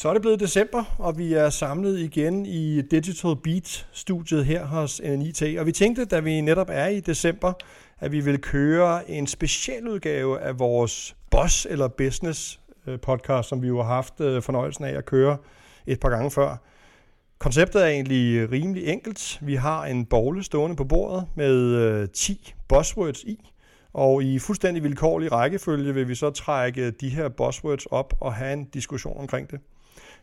Så er det blevet december, og vi er samlet igen i Digital Beat-studiet her hos NIT. Og vi tænkte, da vi netop er i december, at vi vil køre en specialudgave af vores Boss eller Business øh, podcast, som vi jo har haft øh, fornøjelsen af at køre et par gange før. Konceptet er egentlig rimelig enkelt. Vi har en bogle stående på bordet med øh, 10 buzzwords i, og i fuldstændig vilkårlig rækkefølge vil vi så trække de her buzzwords op og have en diskussion omkring det.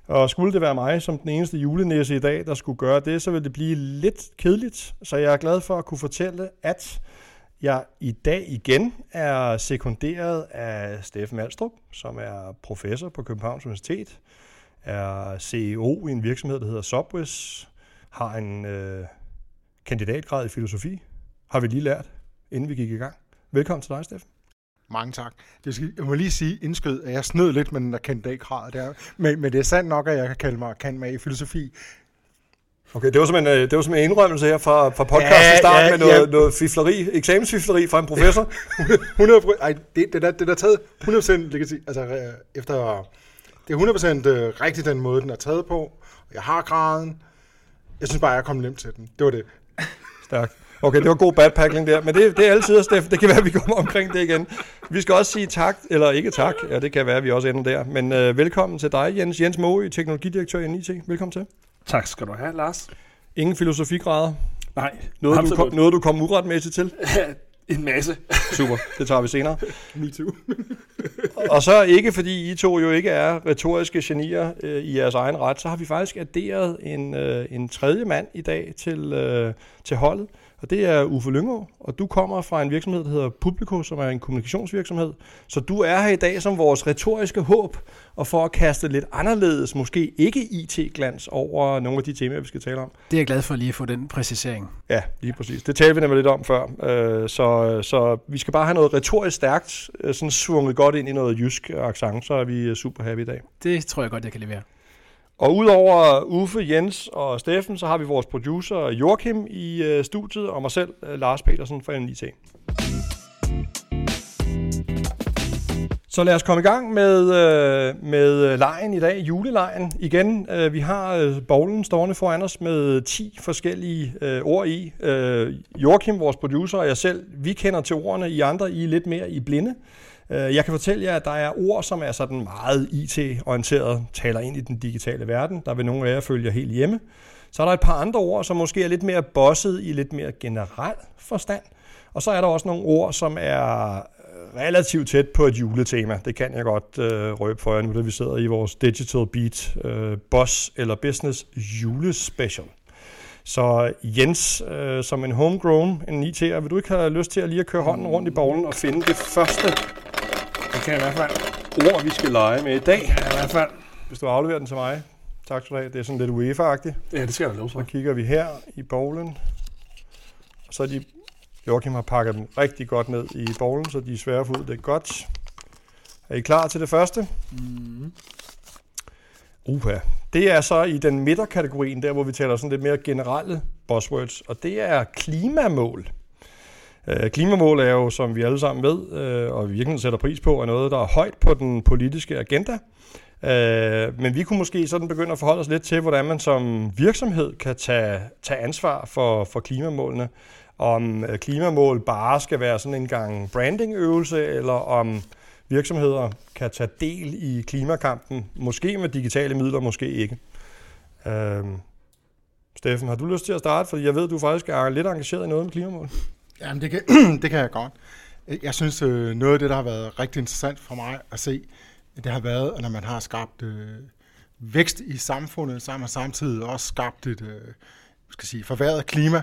Og skulle det være mig som den eneste julenæse i dag, der skulle gøre det, så ville det blive lidt kedeligt. Så jeg er glad for at kunne fortælle, at jeg i dag igen er sekunderet af Steffen Malstrup, som er professor på Københavns Universitet, er CEO i en virksomhed, der hedder Subwis, har en øh, kandidatgrad i filosofi, har vi lige lært, inden vi gik i gang. Velkommen til dig, Steffen. Mange tak. Det skal, jeg må lige sige indskød, at jeg snød lidt med den der kandidatgrad der. Men, men det er sandt nok, at jeg kan kalde mig kan med i filosofi. Okay, det var som en, øh, det var som en indrømmelse her fra, fra podcasten ja, start ja, med noget, ja. noget fifleri, eksamensfifleri fra en professor. 100, ej, det, det, der, det der taget 100%, det kan sige, altså øh, efter, det er 100% øh, rigtigt den måde, den er taget på. Jeg har graden. Jeg synes bare, jeg kom nemt til den. Det var det. Stærkt. Okay, det var god badpacking der, men det, det er altid, Steff. Det kan være, at vi kommer omkring det igen. Vi skal også sige tak, eller ikke tak, ja, det kan være, at vi også ender der. Men uh, velkommen til dig, Jens. Jens Moe, teknologidirektør i NIT. Velkommen til. Tak skal du have, Lars. Ingen filosofigrader? Nej, noget du, kom, noget du kom uretmæssigt til? en masse. Super, det tager vi senere. Me too. og så ikke fordi I to jo ikke er retoriske genier øh, i jeres egen ret, så har vi faktisk adderet en, øh, en tredje mand i dag til, øh, til holdet og det er Uffe Lyngå, og du kommer fra en virksomhed, der hedder Publico, som er en kommunikationsvirksomhed. Så du er her i dag som vores retoriske håb, og for at kaste lidt anderledes, måske ikke IT-glans over nogle af de temaer, vi skal tale om. Det er jeg glad for lige at få den præcisering. Ja, lige præcis. Det talte vi nemlig lidt om før. Øh, så, så vi skal bare have noget retorisk stærkt, øh, sådan svunget godt ind i noget jysk accent, så er vi super happy i dag. Det tror jeg godt, jeg kan levere. Og udover Uffe, Jens og Steffen, så har vi vores producer Joachim i øh, studiet, og mig selv, øh, Lars Petersen fra NIT. Så lad os komme i gang med, øh, med øh, lejen i dag, julelejen. Igen, øh, vi har øh, bowlen stående foran os med 10 forskellige ord i. Joachim, vores producer, og jeg selv, vi kender til ordene, I andre I er lidt mere i blinde. Øh, jeg kan fortælle jer, at der er ord, som er sådan meget IT-orienteret, taler ind i den digitale verden. Der vil nogle af jer følge helt hjemme. Så er der et par andre ord, som måske er lidt mere bosset i lidt mere generel forstand. Og så er der også nogle ord, som er øh, relativt tæt på et juletema. Det kan jeg godt øh, røbe for jer nu, da vi sidder i vores Digital Beat øh, Boss eller Business julespecial. Så Jens, øh, som en homegrown, en IT'er, vil du ikke have lyst til at lige at køre hånden rundt i bowlen og finde det første det kan i hvert fald ord, vi skal lege med i dag. Ja, i hvert fald. Hvis du afleverer den til mig. Tak skal du have. Det er sådan lidt UEFA-agtigt. Ja, det skal jeg lov Så kigger vi her i bowlen. Og så er de... Joachim har pakket dem rigtig godt ned i bowlen, så de er svære at få ud. Det er godt. Er I klar til det første? Mm. Uha. Det er så i den midterkategorien, der hvor vi taler sådan lidt mere generelle buzzwords, og det er klimamål. Øh, klimamål er jo, som vi alle sammen ved, øh, og vi virkelig sætter pris på, er noget, der er højt på den politiske agenda. Øh, men vi kunne måske sådan begynde at forholde os lidt til, hvordan man som virksomhed kan tage, tage ansvar for, for klimamålene. Om øh, klimamål bare skal være sådan en gang brandingøvelse, eller om virksomheder kan tage del i klimakampen, måske med digitale midler, måske ikke. Øh, Steffen, har du lyst til at starte? For jeg ved, du faktisk er lidt engageret i noget med klimamål. Jamen, det kan, det kan jeg godt. Jeg synes, øh, noget af det, der har været rigtig interessant for mig at se, det har været, at når man har skabt øh, vækst i samfundet, så har man samtidig også skabt et øh, skal sige, forværret klima,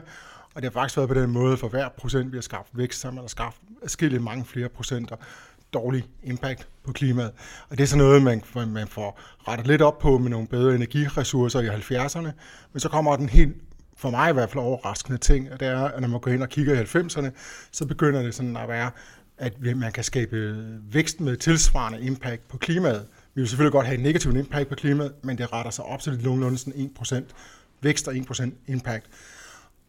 og det har faktisk været på den måde, for hver procent, vi har skabt vækst, så har man skabt forskellige mange flere procenter dårlig impact på klimaet. Og det er sådan noget, man, man får rettet lidt op på med nogle bedre energiressourcer i 70'erne, men så kommer den helt for mig i hvert fald overraskende ting, og det er, at når man går ind og kigger i 90'erne, så begynder det sådan at være, at man kan skabe øh, vækst med tilsvarende impact på klimaet. Vi vil selvfølgelig godt have en negativ impact på klimaet, men det retter sig op til lidt nogenlunde sådan 1% vækst og 1% impact.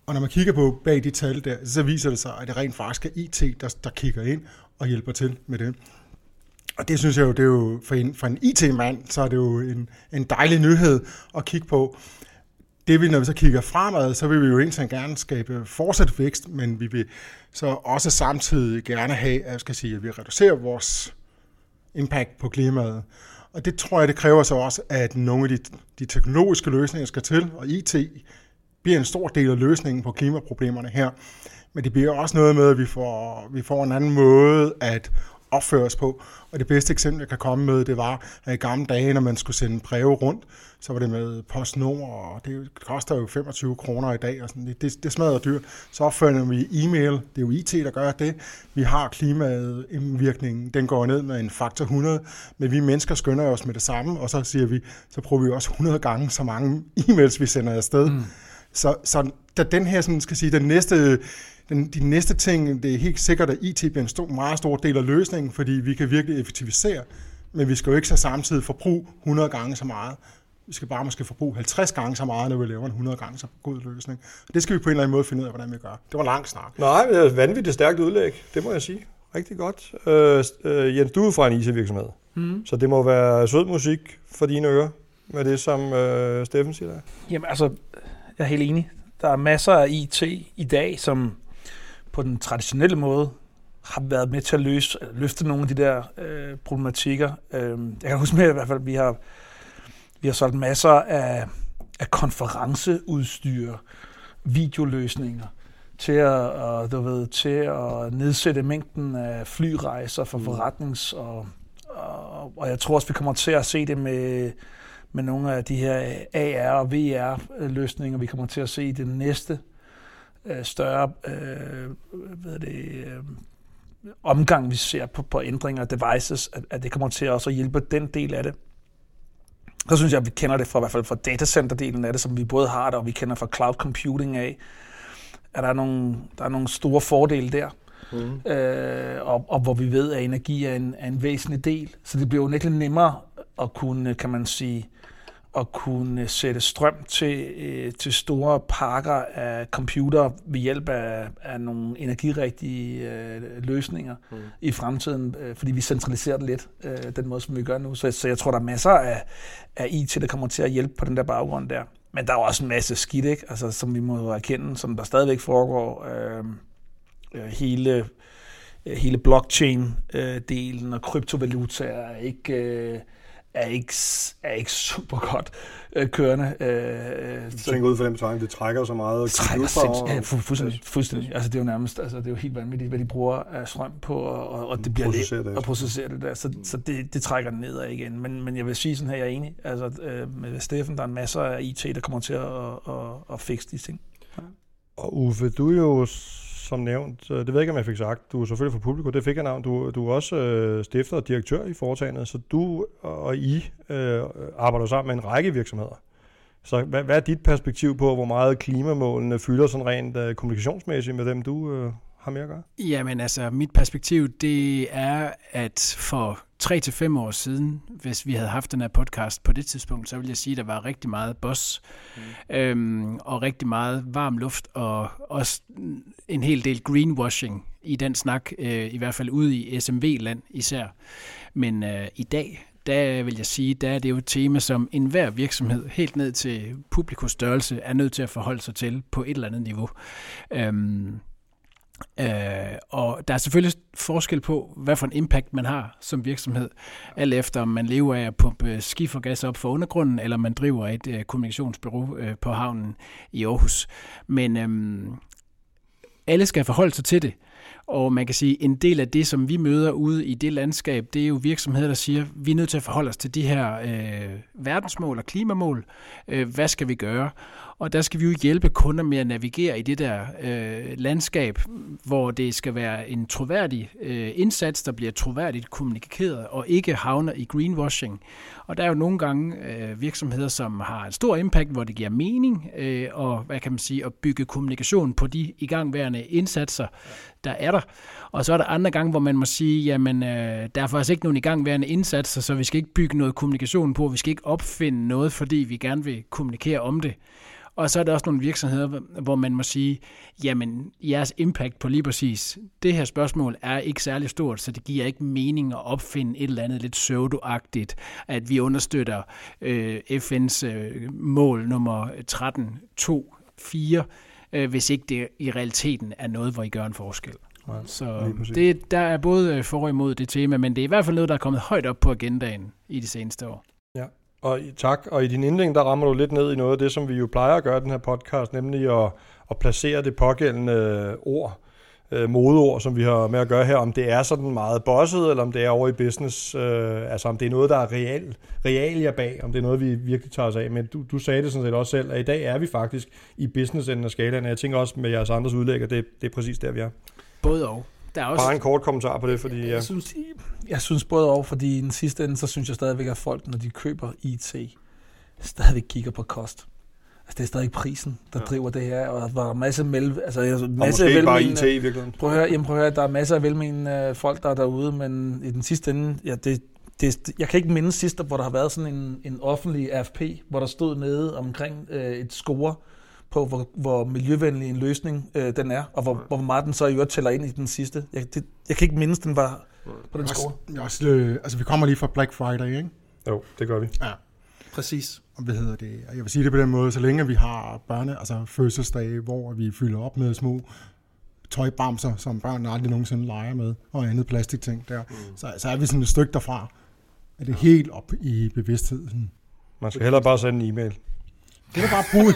Og når man kigger på bag de tal der, så viser det sig, at det rent faktisk er IT, der, der kigger ind og hjælper til med det. Og det synes jeg jo, det er jo for en, for en IT-mand, så er det jo en, en dejlig nyhed at kigge på. Det vi, når vi så kigger fremad, så vil vi jo egentlig gerne skabe fortsat vækst, men vi vil så også samtidig gerne have, at, jeg skal sige, at vi reducerer vores impact på klimaet. Og det tror jeg, det kræver så også, at nogle af de, de teknologiske løsninger skal til, og IT bliver en stor del af løsningen på klimaproblemerne her. Men det bliver også noget med, at vi får, vi får en anden måde at opføre os på. Og det bedste eksempel, jeg kan komme med, det var, at i gamle dage, når man skulle sende breve rundt, så var det med PostNord, og det koster jo 25 kroner i dag, og sådan. Det, det, det smadrer dyrt. Så opfører vi e-mail, det er jo IT, der gør det. Vi har klimaindvirkningen, den går ned med en faktor 100, men vi mennesker skynder os med det samme, og så siger vi, så bruger vi også 100 gange så mange e-mails, vi sender afsted. Mm. Så, så da den her, sådan, skal sige, den næste den, de næste ting, det er helt sikkert, at IT bliver en stor, meget stor del af løsningen, fordi vi kan virkelig effektivisere, men vi skal jo ikke så samtidig forbruge 100 gange så meget. Vi skal bare måske forbruge 50 gange så meget, når vi laver en 100 gange så god løsning. Og det skal vi på en eller anden måde finde ud af, hvordan vi gør. Det var lang snak. Nej, men det er vanvittigt stærkt udlæg, det må jeg sige. Rigtig godt. Øh, øh, Jens, du er fra en IT-virksomhed, mm. så det må være sød musik for dine ører med det, som øh, Steffen siger der. Jamen altså, jeg er helt enig. Der er masser af IT i dag, som på den traditionelle måde har været med til at løse, løfte nogle af de der øh, problematikker. Øh, jeg kan huske med i hvert fald, vi har, vi har solgt masser af, af konferenceudstyr, videoløsninger, til at, og, du ved, til at nedsætte mængden af flyrejser for mm. forretnings- og, og, og jeg tror også, vi kommer til at se det med, med nogle af de her AR- og VR-løsninger, vi kommer til at se i det næste øh, større øh, hvad det, øh, omgang, vi ser på, på ændringer af devices, at, at det kommer til også at hjælpe den del af det. Så synes jeg, at vi kender det fra, i hvert fald fra datacenter-delen af det, som vi både har det, og vi kender fra cloud computing af, at der er nogle, der er nogle store fordele der. Mm. Øh, og, og hvor vi ved, at energi er en, er en væsentlig del. Så det bliver jo nemmere at kunne, kan man sige, at kunne sætte strøm til, øh, til store pakker af computer ved hjælp af, af nogle energirigtige øh, løsninger mm. i fremtiden, øh, fordi vi centraliserer det lidt, øh, den måde, som vi gør nu. Så, så jeg tror, der er masser af, af IT, der kommer til at hjælpe på den der baggrund der. Men der er også en masse skidt, ikke? Altså, som vi må erkende, som der stadigvæk foregår. Øh, øh, hele, øh, hele blockchain-delen øh, og kryptovalutaer er ikke... Øh, er ikke, er ikke super godt øh, kørende. Øh, du tænker ud for dem betragtning, det trækker så meget. Det trækker sindssygt, ja, fu- fuldstændig, fuldstændig. Altså det er jo nærmest, altså det er jo helt vanvittigt, hvad de bruger af strøm på, og, og det bliver processere det, og processere det der, så, så det, det trækker nedad igen. Men, men jeg vil sige sådan her, jeg er enig, altså øh, med Steffen, der er masser af IT, der kommer til at, at, at, at fikse de ting. Ja. Og Uffe, du er jo som nævnt, øh, det ved jeg ikke, om jeg fik sagt, du er selvfølgelig fra publikum, det fik jeg navn, du, du er også øh, stifter og direktør i foretagendet, så du og I øh, arbejder sammen med en række virksomheder. Så hvad, hvad er dit perspektiv på, hvor meget klimamålene fylder sådan rent øh, kommunikationsmæssigt med dem, du øh, har med at gøre? Jamen altså, mit perspektiv, det er, at for 3 til fem år siden, hvis vi havde haft den her podcast på det tidspunkt, så vil jeg sige, at der var rigtig meget boss, mm. øhm, og rigtig meget varm luft, og også en hel del greenwashing i den snak, øh, i hvert fald ude i SMV-land især. Men øh, i dag, der vil jeg sige, der er det jo et tema, som enhver virksomhed, helt ned til publikustørrelse, er nødt til at forholde sig til på et eller andet niveau. Øhm, Øh, og der er selvfølgelig forskel på, hvad for en impact man har som virksomhed, alt efter om man lever af at pumpe skifergas op for undergrunden, eller man driver et øh, kommunikationsbureau øh, på havnen i Aarhus. Men øh, alle skal forholde sig til det. Og man kan sige, en del af det, som vi møder ude i det landskab, det er jo virksomheder, der siger, vi er nødt til at forholde os til de her øh, verdensmål og klimamål. Øh, hvad skal vi gøre? Og der skal vi jo hjælpe kunder med at navigere i det der øh, landskab, hvor det skal være en troværdig øh, indsats, der bliver troværdigt kommunikeret og ikke havner i greenwashing. Og der er jo nogle gange øh, virksomheder, som har en stor impact, hvor det giver mening øh, og hvad kan man sige, at bygge kommunikation på de igangværende indsatser, der er der. Og så er der andre gange, hvor man må sige, jamen øh, der er faktisk ikke nogen igangværende indsatser, så vi skal ikke bygge noget kommunikation på, vi skal ikke opfinde noget, fordi vi gerne vil kommunikere om det. Og så er der også nogle virksomheder, hvor man må sige, jamen jeres impact på lige præcis det her spørgsmål er ikke særlig stort, så det giver ikke mening at opfinde et eller andet lidt pseudoagtigt, at vi understøtter øh, FN's øh, mål nummer 13, 2, 4, øh, hvis ikke det i realiteten er noget, hvor I gør en forskel. Nej, Så det, der er både øh, for og imod det tema, men det er i hvert fald noget, der er kommet højt op på agendaen i de seneste år. Og i- tak, og i din indlæng, der rammer du lidt ned i noget af det, som vi jo plejer at gøre i den her podcast, nemlig at, at placere det pågældende øh, ord, øh, modeord, som vi har med at gøre her, om det er sådan meget bosset, eller om det er over i business, øh, altså om det er noget, der er real, realia bag, om det er noget, vi virkelig tager os af. Men du, du sagde det sådan set også selv, at i dag er vi faktisk i business-enden af skalaen, og jeg tænker også med jeres andres udlæg, at det, det er præcis der, vi er. Både og. Der er også, Bare en kort kommentar på det, fordi ja, Jeg synes, jeg synes både over, fordi i den sidste ende, så synes jeg stadigvæk, at folk, når de køber IT, stadigvæk kigger på kost. Altså, det er stadig prisen, der ja. driver det her, og der er masser af mel, altså, altså, og masse måske ikke bare velmenende- IT i virkeligheden. Prøv at høre, jamen prøv at høre, der er masser af velmenende øh, folk, der er derude, men i den sidste ende, ja, det, det, jeg kan ikke mindes sidst, hvor der har været sådan en, en offentlig AFP, hvor der stod nede omkring øh, et score på, hvor, hvor miljøvenlig en løsning øh, den er, og hvor, hvor meget den så i øvrigt tæller ind i den sidste. Jeg, det, jeg kan ikke mindes, den var på den score. Også, også, øh, altså, vi kommer lige fra Black Friday, ikke? Jo, det gør vi. Ja. Præcis. Og hvad hedder det? Og Jeg vil sige det på den måde, så længe vi har børne, altså fødselsdage, hvor vi fylder op med små tøjbamser, som børn aldrig nogensinde leger med, og andet plastikting der, mm. så, så er vi sådan et stykke derfra. Er det helt op i bevidstheden. Man skal hellere bare sende en e-mail. Det er bare bud.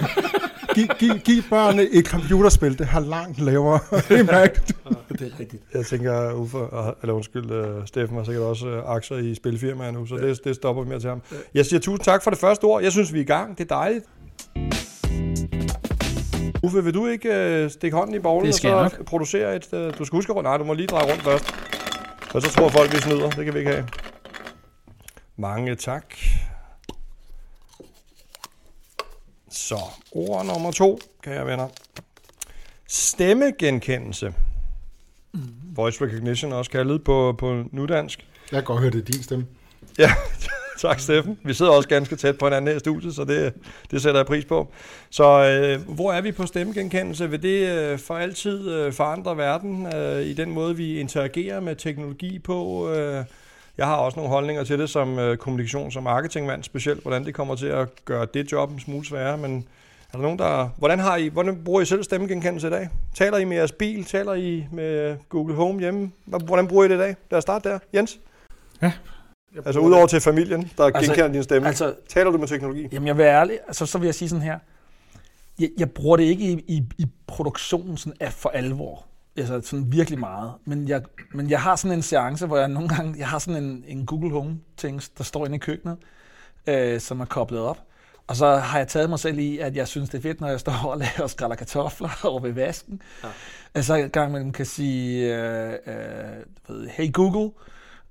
Giv, giv, giv børnene et computerspil, det har langt lavere impact. Det er rigtigt. Jeg tænker, Uffe, og- eller undskyld, uh, Steffen har sikkert også uh, aktier i spilfirmaer nu, så det, det stopper vi med til ham. Jeg siger tusind tak for det første ord. Jeg synes, vi er i gang. Det er dejligt. Uffe, vil du ikke uh, stikke hånden i bowlen og så producere et... Uh, du skal huske at... Nej, du må lige dreje rundt først. For så tror folk, vi snyder. Det kan vi ikke have. Mange tak. Så, ord nummer to, kære venner. Stemmegenkendelse. Voice recognition også kaldet på, på nudansk. Jeg kan godt høre, det er din stemme. Ja, tak Steffen. Vi sidder også ganske tæt på hinanden her i studiet, så det, det sætter jeg pris på. Så øh, hvor er vi på stemmegenkendelse? Vil det øh, for altid øh, forandre verden øh, i den måde, vi interagerer med teknologi på? Øh, jeg har også nogle holdninger til det som øh, kommunikations- og marketingmand, specielt hvordan det kommer til at gøre det job en smule sværere, men er der nogen, der... Hvordan, har I, hvordan bruger I selv stemmegenkendelse i dag? Taler I med jeres bil? Taler I med Google Home hjemme? Hvordan bruger I det i dag? Lad os starte der. Jens? Altså udover til familien, der Altså, genkender din stemme. Altså, Taler du med teknologi? Jamen, jeg vil være ærlig, altså, så vil jeg sige sådan her. Jeg, jeg bruger det ikke i, i, i produktionen sådan af for alvor. Altså sådan virkelig meget. Men jeg, men jeg har sådan en seance, hvor jeg nogle gange, jeg har sådan en, en Google Home ting, der står inde i køkkenet, øh, som er koblet op. Og så har jeg taget mig selv i, at jeg synes, det er fedt, når jeg står og laver og skræller kartofler over ved vasken. Ja. Altså en gang imellem kan sige, øh, øh, ved, hey Google,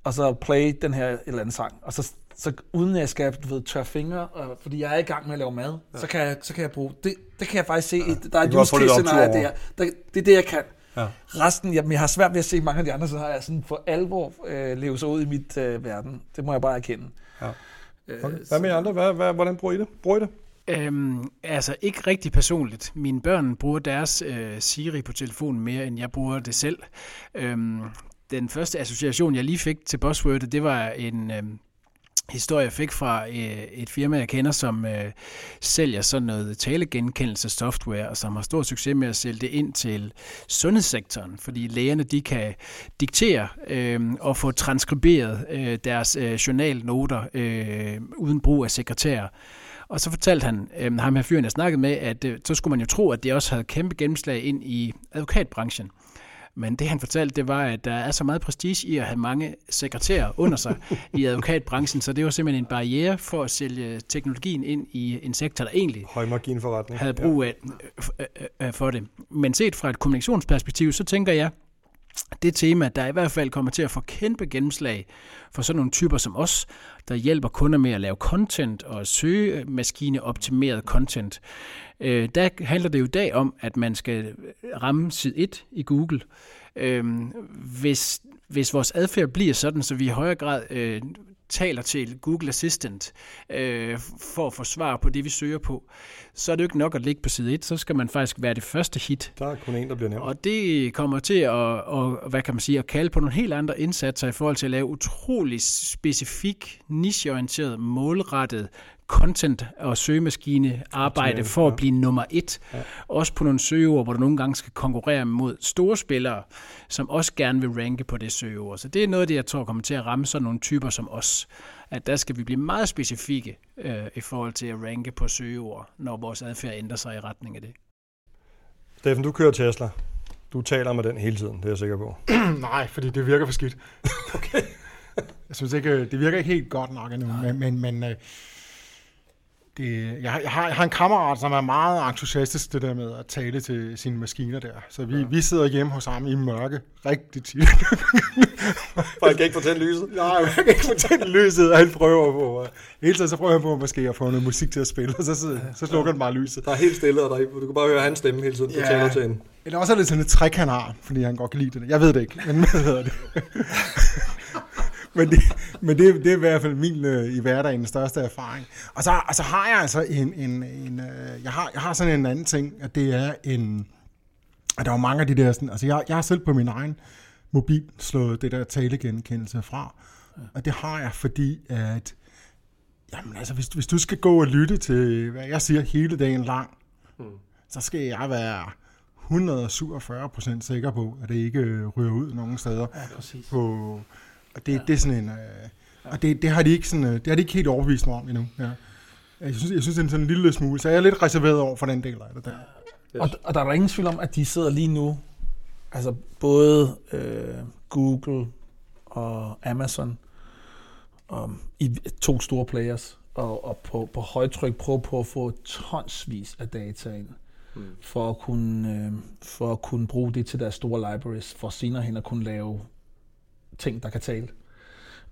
og så play den her et eller andet sang. Og så, så uden at jeg skal du ved, tørre fingre, og, fordi jeg er i gang med at lave mad, ja. så, kan jeg, så kan jeg bruge, det, det kan jeg faktisk se, ja. der er et use case scenarie, over. det, der, det er det, jeg kan. Ja. Resten, jamen, jeg har svært ved at se mange af de andre, så har jeg sådan for alvor øh, levet sig ud i mit øh, verden. Det må jeg bare erkende. Ja. Øh, Okay. Hvad med andre? Hvad, hvad, hvordan bruger I det? Bruger I det? Øhm, altså ikke rigtig personligt. Mine børn bruger deres øh, Siri på telefonen mere, end jeg bruger det selv. Øhm, den første association, jeg lige fik til buzzwordet, det var en øh, historie, jeg fik fra øh, et firma, jeg kender, som øh, sælger sådan noget talegenkendelsessoftware, og som har stor succes med at sælge det ind til sundhedssektoren, fordi lægerne de kan diktere øh, og få transkriberet øh, deres øh, journalnoter øh, uden brug af sekretærer. Og så fortalte han, øh, ham her fyren, jeg snakkede med, at øh, så skulle man jo tro, at det også havde kæmpe gennemslag ind i advokatbranchen. Men det han fortalte, det var, at der er så meget prestige i at have mange sekretærer under sig i advokatbranchen, så det var simpelthen en barriere for at sælge teknologien ind i en sektor, der egentlig Højmarginforretning. havde brug af, øh, øh, øh, for det. Men set fra et kommunikationsperspektiv, så tænker jeg, det tema, der i hvert fald kommer til at få kæmpe gennemslag for sådan nogle typer som os, der hjælper kunder med at lave content og søge øh, maskineoptimeret content. Øh, der handler det jo i dag om, at man skal øh, ramme side 1 i Google. Øh, hvis, hvis vores adfærd bliver sådan, så vi i højere grad øh, taler til Google Assistant øh, for at få svar på det, vi søger på, så er det jo ikke nok at ligge på side 1, så skal man faktisk være det første hit. Der er kun en, der bliver nævnt. Og det kommer til at, og, hvad kan man sige, at kalde på nogle helt andre indsatser i forhold til at lave utrolig specifik, nicheorienteret, målrettet content- og søgemaskine arbejde for at blive nummer et. Ja. Også på nogle søgeord, hvor du nogle gange skal konkurrere mod store spillere, som også gerne vil ranke på det søgeord. Så det er noget af det, jeg tror kommer til at ramme sådan nogle typer som os. At der skal vi blive meget specifikke øh, i forhold til at ranke på søgeord, når vores adfærd ændrer sig i retning af det. Steffen, du kører Tesla. Du taler med den hele tiden, det er jeg sikker på. Nej, fordi det virker for skidt. okay. jeg synes ikke, det virker ikke helt godt nok endnu, men, men, men øh, det, jeg, jeg, har, jeg har en kammerat, som er meget entusiastisk det der med at tale til sine maskiner der. Så vi, ja. vi sidder hjemme hos ham i mørke rigtig tit. For han kan ikke fortælle lyset? Nej, han kan ikke fortælle lyset, og han prøver på. Hele tiden så prøver han på måske at få noget musik til at spille, og så, så, så slukker han bare lyset. Der er helt stille, og der, du kan bare høre hans stemme hele tiden, du ja. taler til hende. Eller også er det sådan et trick, han har, fordi han godt kan lide det. Jeg ved det ikke, men hvad hedder det? men det, men det, det er i hvert fald min øh, i hverdagen største erfaring. Og så, og så har jeg altså en, en, en øh, jeg, har, jeg har sådan en anden ting, at det er en, at der er mange af de der, sådan, altså jeg, jeg har selv på min egen mobil slået det der talegenkendelse fra, og det har jeg, fordi at, jamen altså, hvis, hvis du skal gå og lytte til, hvad jeg siger hele dagen lang, mm. så skal jeg være 147% sikker på, at det ikke ryger ud nogen steder ja, præcis. på og det, ja. det er sådan en... Øh, og det, det, har de ikke sådan, øh, det har de ikke helt overbevist mig om endnu. Ja. Jeg synes, jeg synes, det er sådan en lille smule, så jeg er lidt reserveret over for den del af det der. Yes. Og, og der er der ingen tvivl om, at de sidder lige nu, altså både øh, Google og Amazon, og i to store players, og, og på, på højtryk prøver på at få tonsvis af data ind, mm. for, at kunne, øh, for at kunne bruge det til deres store libraries, for senere hen at kunne lave ting, der kan tale,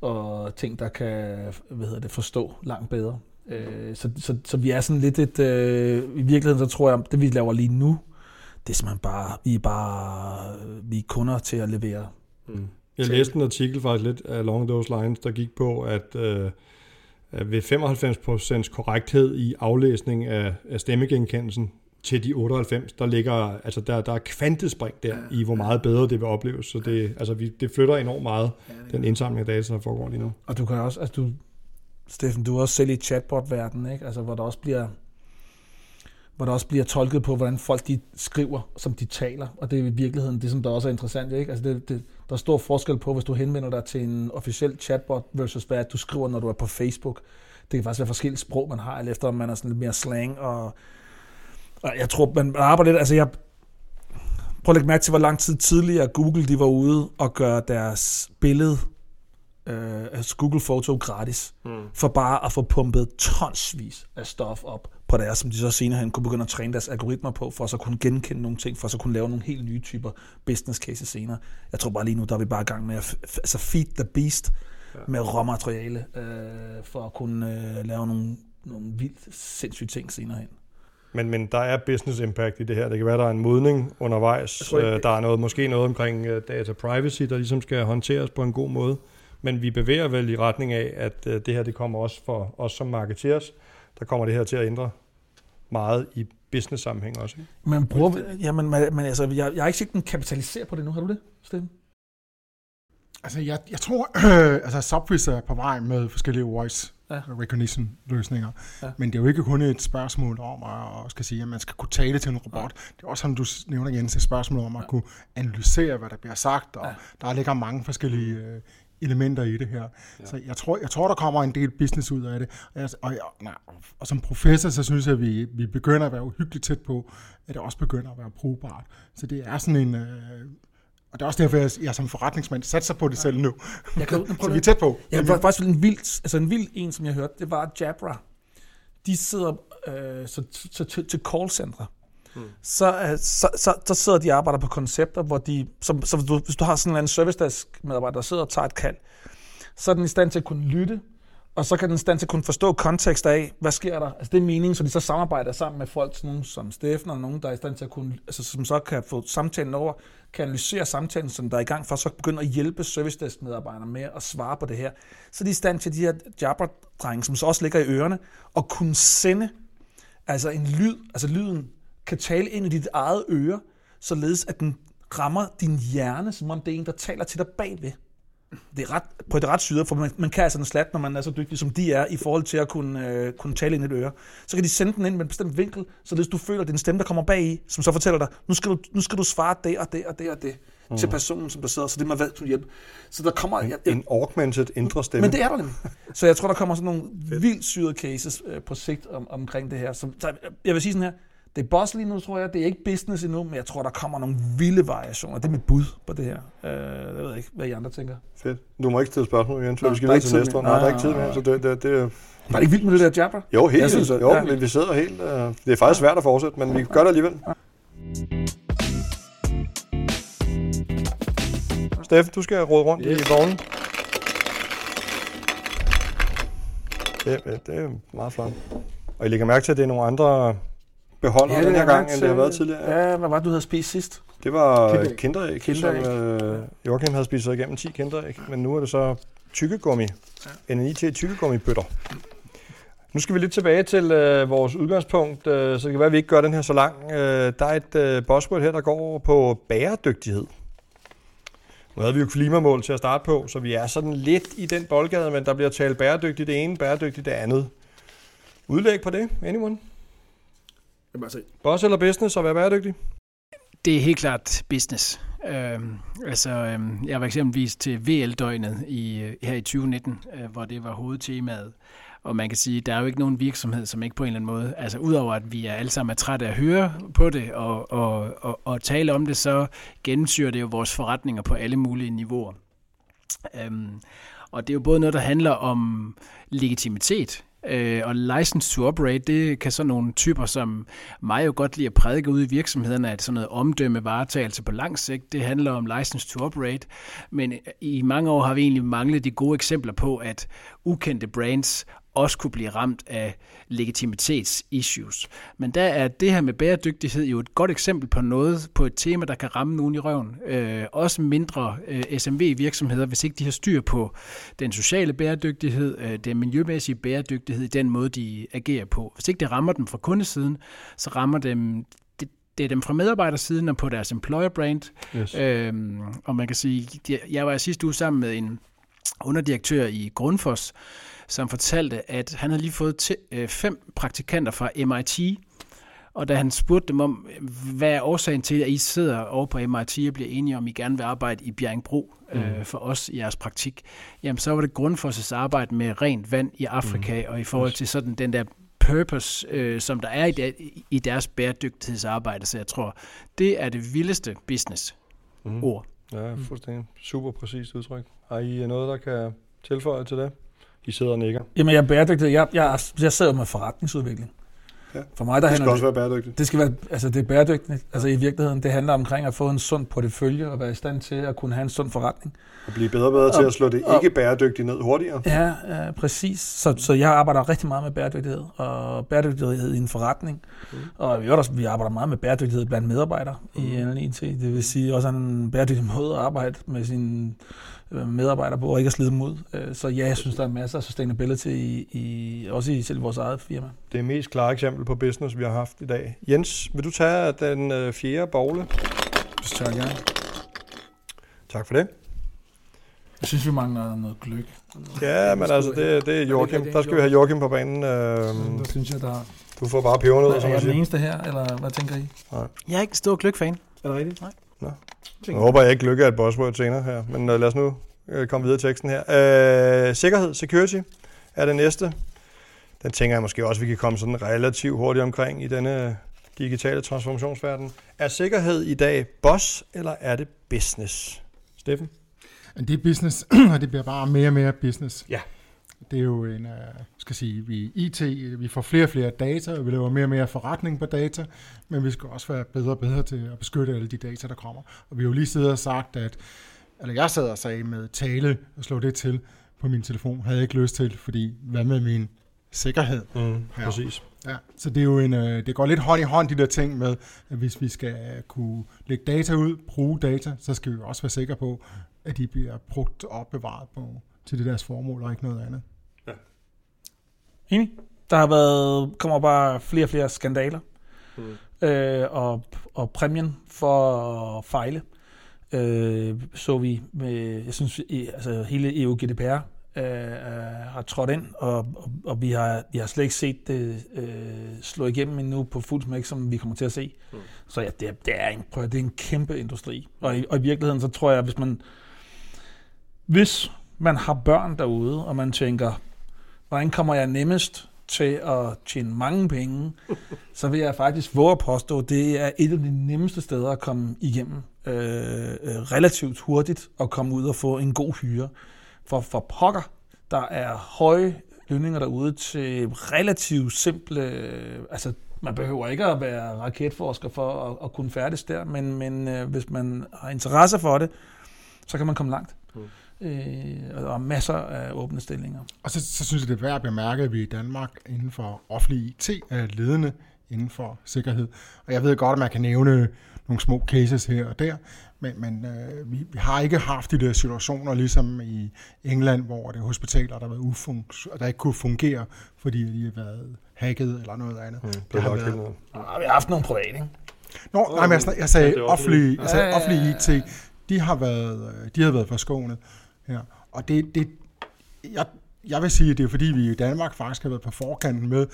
og ting, der kan hvad hedder det, forstå langt bedre. Øh, så, så, så vi er sådan lidt et... Øh, I virkeligheden, så tror jeg, det vi laver lige nu, det er simpelthen bare... Vi er bare... Vi er kunder til at levere. Mm. Jeg læste en artikel faktisk lidt along those lines, der gik på, at øh, ved 95% korrekthed i aflæsning af, af stemmegenkendelsen, til de 98, der ligger, altså der, der er kvantespring der ja, i, hvor meget bedre det vil opleves. Så det, altså vi, det flytter enormt meget, ja, den indsamling af data, der foregår lige nu. Og du kan også, altså du, Steffen, du er også selv i chatbot-verdenen, ikke? Altså, hvor der også bliver hvor der også bliver tolket på, hvordan folk de skriver, som de taler. Og det er i virkeligheden det, som der også er interessant. Ikke? Altså det, det, der er stor forskel på, hvis du henvender dig til en officiel chatbot, versus hvad du skriver, når du er på Facebook. Det kan faktisk være forskellige sprog, man har, eller efter om man er sådan lidt mere slang og jeg tror, man arbejder lidt, altså jeg prøv at lægge mærke til, hvor lang tid tidligere Google de var ude og gøre deres billede, øh, altså Google Photo gratis, mm. for bare at få pumpet tonsvis af stof op på deres, som de så senere hen kunne begynde at træne deres algoritmer på, for at så kunne genkende nogle ting, for at så kunne lave nogle helt nye typer business cases senere. Jeg tror bare lige nu, der er vi bare i gang med at altså feed the beast ja. med råmateriale, øh, for at kunne øh, lave nogle, nogle vildt sindssyge ting senere hen. Men, men der er business impact i det her. Det kan være, der er en modning undervejs. Tror, øh, der er noget, måske noget omkring uh, data privacy, der ligesom skal håndteres på en god måde. Men vi bevæger vel i retning af, at uh, det her det kommer også for os som marketeers. Der kommer det her til at ændre meget i business-sammenhæng også. Ikke? Men bruger, jamen, men altså, jeg, jeg har ikke set den kapitalisere på det nu. Har du det, Steffen? Altså, jeg, jeg tror, øh, altså Subwiz er på vej med forskellige voice ja. recognition løsninger. Ja. Men det er jo ikke kun et spørgsmål om at, skal sige, at man skal kunne tale til en robot. Ja. Det er også, som du nævner igen, et spørgsmål om at ja. kunne analysere, hvad der bliver sagt, og ja. der ligger mange forskellige øh, elementer i det her. Ja. Så jeg tror, jeg tror, der kommer en del business ud af det. Og, jeg, og, nej, og som professor, så synes jeg, at vi, vi begynder at være uhyggeligt tæt på, at det også begynder at være brugbart. Så det er sådan en... Øh, og det er også derfor, jeg, jeg som forretningsmand satser på det selv nu. Jeg kan, så vi er tæt på. Ja, var faktisk en vild, altså en vild en, som jeg hørte, det var Jabra. De sidder øh, så, så, til, til callcentre. Hmm. Så, øh, så, så, så sidder de og arbejder på koncepter, hvor de, så, så hvis, du, hvis du har sådan en service desk medarbejder, der sidder og tager et kald, så er den i stand til at kunne lytte og så kan den stand til at kunne forstå kontekst af, hvad sker der? Altså det er meningen, så de så samarbejder sammen med folk, sådan nogen som Steffen, og nogen, der er i stand til at kunne, altså som så kan få samtalen over, kan analysere samtalen, som der er i gang for, så begynder at hjælpe service medarbejdere med at svare på det her. Så er de i stand til de her jabber som så også ligger i ørerne, og kunne sende altså en lyd, altså lyden kan tale ind i dit eget øre, således at den rammer din hjerne, som om det er en, der taler til dig bagved det er ret, på et ret syder, for man, man kan altså en slat, når man er så dygtig, som de er, i forhold til at kunne, øh, kunne tale ind i et øre. Så kan de sende den ind med en bestemt vinkel, så hvis du føler, at det er en stemme, der kommer bag i, som så fortæller dig, nu skal du, nu skal du svare det og det og det og det mm. til personen, som der sidder, så det må være til hjælp. Så der kommer... En, jeg, jeg, en augmented indre stemme. Men det er der nemlig. Så jeg tror, der kommer sådan nogle vildt syrede cases øh, på sigt om, omkring det her. Som, så jeg vil sige sådan her, det er boss lige nu, tror jeg. Det er ikke business endnu, men jeg tror, der kommer nogle vilde variationer. Det er mit bud på det her. Uh, jeg ved ikke, hvad I andre tænker. Fedt. Du må ikke stille spørgsmål igen, så vi skal videre til næste år. Nej, der er ikke tid mere, så det, det, det er det ikke vildt med det der jabber? Jo, helt vildt. Jo, ja. men vi sidder helt... Uh, det er faktisk svært at fortsætte, men vi gør det alligevel. Ja. Steffen, du skal råde rundt yes. i vognen. Det, det er meget flot. Og I lægger mærke til, at det er nogle andre beholder ja, den her gang, end det har været tidligere. Ja, hvad var det, du havde spist sidst? Det var kinderæg, kinderæg. som øh, Joachim havde spist sig igennem 10 kinderæg, men nu er det så tykkegummi. Ja. NNI til tykkegummi-bøtter. Nu skal vi lidt tilbage til øh, vores udgangspunkt, øh, så det kan være, at vi ikke gør den her så lang. Øh, der er et øh, buzzword her, der går på bæredygtighed. Nu havde vi jo klimamål til at starte på, så vi er sådan lidt i den boldgade, men der bliver talt bæredygtigt det ene, bæredygtigt det andet. Udlæg på det, anyone? Bare se. Boss eller business at være bæredygtig? Det er helt klart business. Øhm, altså, øhm, jeg var eksempelvis til VL-døgnet i, her i 2019, øh, hvor det var hovedtemaet. Og man kan sige, der er jo ikke nogen virksomhed, som ikke på en eller anden måde, altså udover at vi er alle sammen er trætte af at høre på det og, og, og, og tale om det, så gennemsyrer det jo vores forretninger på alle mulige niveauer. Øhm, og det er jo både noget, der handler om legitimitet, Øh, og license to operate, det kan sådan nogle typer som mig jo godt lide at prædike ud i virksomhederne, at sådan noget omdømme varetagelse på lang sigt, det handler om license to operate. Men i mange år har vi egentlig manglet de gode eksempler på, at ukendte brands også kunne blive ramt af legitimitetsissues. Men der er det her med bæredygtighed jo et godt eksempel på noget, på et tema, der kan ramme nogen i røven. Øh, også mindre øh, SMV-virksomheder, hvis ikke de har styr på den sociale bæredygtighed, øh, den miljømæssige bæredygtighed, den måde, de agerer på. Hvis ikke det rammer dem fra kundesiden, så rammer dem det, er dem fra medarbejdersiden og på deres employer brand. Yes. Øhm, og man kan sige, jeg var sidste uge sammen med en underdirektør i Grundfos, som fortalte, at han havde lige fået til, øh, fem praktikanter fra MIT, og da han spurgte dem om, hvad er årsagen til, at I sidder over på MIT og bliver enige om, at I gerne vil arbejde i Bjerringbro øh, mm. for os i jeres praktik, jamen så var det grund for sit arbejde med rent vand i Afrika, mm. og i forhold til sådan den der purpose, øh, som der er i, der, i deres bæredygtighedsarbejde. Så jeg tror, det er det vildeste business-ord. Mm. Ja, fuldstændig. Super præcist udtryk. Har I noget, der kan tilføje til det? I sidder og nikker. Jamen, jeg er bæredygtig. Jeg, jeg, jeg sidder med forretningsudvikling. Ja. For mig, der det skal også være bæredygtigt. Det skal være, altså det er bæredygtigt. Altså i virkeligheden, det handler omkring at få en sund portefølje og være i stand til at kunne have en sund forretning. Og blive bedre og bedre til at slå det ikke bæredygtigt ned hurtigere. Ja, ja præcis. Så, så jeg arbejder rigtig meget med bæredygtighed og bæredygtighed i en forretning. Mm. Og vi, også, vi arbejder meget med bæredygtighed blandt medarbejdere mm. i NLIT. Det vil sige også en bæredygtig måde at arbejde med sine Øh, medarbejdere på, og ikke at slide dem ud. Øh, så ja, jeg synes, der er masser af sustainability i, i, også i selv vores eget firma. Det er mest klare eksempel på business, vi har haft i dag. Jens, vil du tage den øh, fjerde bogle? Det tager jeg gerne. Tak for det. Jeg synes, vi mangler noget gløk. Ja, men altså, det, det er Joachim. Der skal vi have Joachim på banen. Øhm, der synes jeg, der... Du får bare pebernød. Er jeg den eneste her, eller hvad tænker I? Nej. Jeg er ikke stor gløk-fan. Er det rigtigt? Nej. Nå. Jeg håber, jeg ikke lykker et buzzword senere her, men uh, lad os nu uh, komme videre til teksten her. Uh, sikkerhed, security, er det næste. Den tænker jeg måske også, vi kan komme sådan relativt hurtigt omkring i denne digitale transformationsverden. Er sikkerhed i dag boss, eller er det business? Steffen? Det er business, og det bliver bare mere og mere business. Ja. Det er jo en, skal sige, vi IT, vi får flere og flere data, og vi laver mere og mere forretning på data, men vi skal også være bedre og bedre til at beskytte alle de data, der kommer. Og vi har jo lige siddet og sagt, at, eller jeg sad og sagde med tale og slå det til, på min telefon. Havde jeg ikke lyst til, fordi hvad med min sikkerhed? Mm, Ja. præcis. Ja, så det er jo en, øh, det går lidt hånd i hånd, de der ting med, at hvis vi skal kunne lægge data ud, bruge data, så skal vi også være sikre på, at de bliver brugt og opbevaret på, til det deres formål og ikke noget andet. Enig. Der har været, kommer bare flere og flere skandaler. Mm. Øh, og, og præmien for at fejle, øh, så vi med, jeg synes, altså hele EU GDPR øh, har trådt ind, og, og, og vi, har, vi har slet ikke set det øh, slå igennem endnu på fuld smæk, som vi kommer til at se. Mm. Så ja, det er, det, er en, prøv, det er en kæmpe industri. Og i, og i virkeligheden, så tror jeg, hvis man, hvis man har børn derude, og man tænker, hvordan kommer jeg nemmest til at tjene mange penge, så vil jeg faktisk våge at påstå, at det er et af de nemmeste steder at komme igennem øh, øh relativt hurtigt og komme ud og få en god hyre. For, for pokker, der er høje lønninger derude til relativt simple, øh, altså man behøver ikke at være raketforsker for at, at kunne færdes der, men, men øh, hvis man har interesse for det, så kan man komme langt. Mm. Øh, og der er masser af åbne stillinger. Og så, så synes jeg, det er værd at bemærke, at vi i Danmark inden for offentlig IT er ledende inden for sikkerhed. Og jeg ved godt, at man kan nævne nogle små cases her og der, men, men øh, vi, vi har ikke haft de der situationer, ligesom i England, hvor det er hospitaler, der, har været ufunk- der ikke kunne fungere, fordi de har været hacket eller noget andet. Mm, det Det har været- noget. Og vi har haft nogle private, ikke? Nå, nej, men jeg, jeg sagde Ja, offentlige. offentlig, jeg sagde Ja, ja, ja, offentlig IT, de har været, øh, de har været forskånet. Ja. Og det, det, jeg, jeg vil sige, at det er fordi, vi i Danmark faktisk har været på forkanten med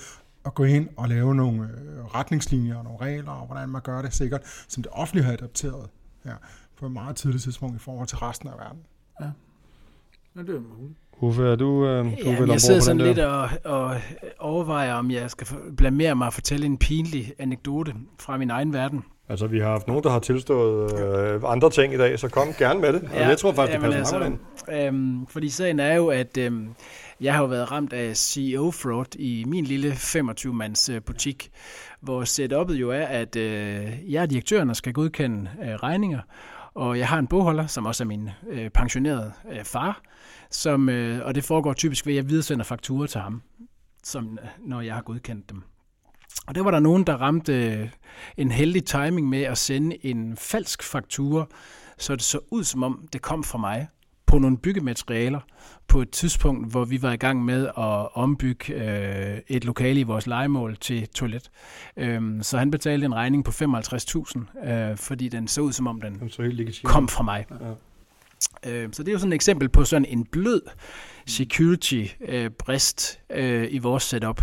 at gå ind og lave nogle øh, retningslinjer og nogle regler, og hvordan man gør det sikkert, som det offentlige har adapteret ja, på et meget tidligt tidspunkt i forhold til resten af verden. Ja, det er muligt. Uffe, er du, øh, du Ja, vel jeg sidder sådan den lidt der? og, og overvejer, om jeg skal blamere mig og fortælle en pinlig anekdote fra min egen verden. Altså, vi har haft nogen, der har tilstået øh, andre ting i dag, så kom gerne med det. Ja, jeg tror faktisk, det passer altså, meget øhm, Fordi sagen er jo, at øhm, jeg har jo været ramt af CEO-fraud i min lille 25-mands øh, butik, hvor setup'et jo er, at øh, jeg og direktøren skal godkende øh, regninger, og jeg har en bogholder, som også er min øh, pensionerede øh, far, som, øh, og det foregår typisk ved, at jeg videresender fakturer til ham, som, øh, når jeg har godkendt dem. Og der var der nogen, der ramte øh, en heldig timing med at sende en falsk faktura, så det så ud som om, det kom fra mig på nogle byggematerialer på et tidspunkt, hvor vi var i gang med at ombygge øh, et lokale i vores legemål til toilet. Øhm, så han betalte en regning på 55.000, øh, fordi den så ud som om, den kom fra mig. Ja. Øh, så det er jo sådan et eksempel på sådan en blød security-brist øh, i vores setup.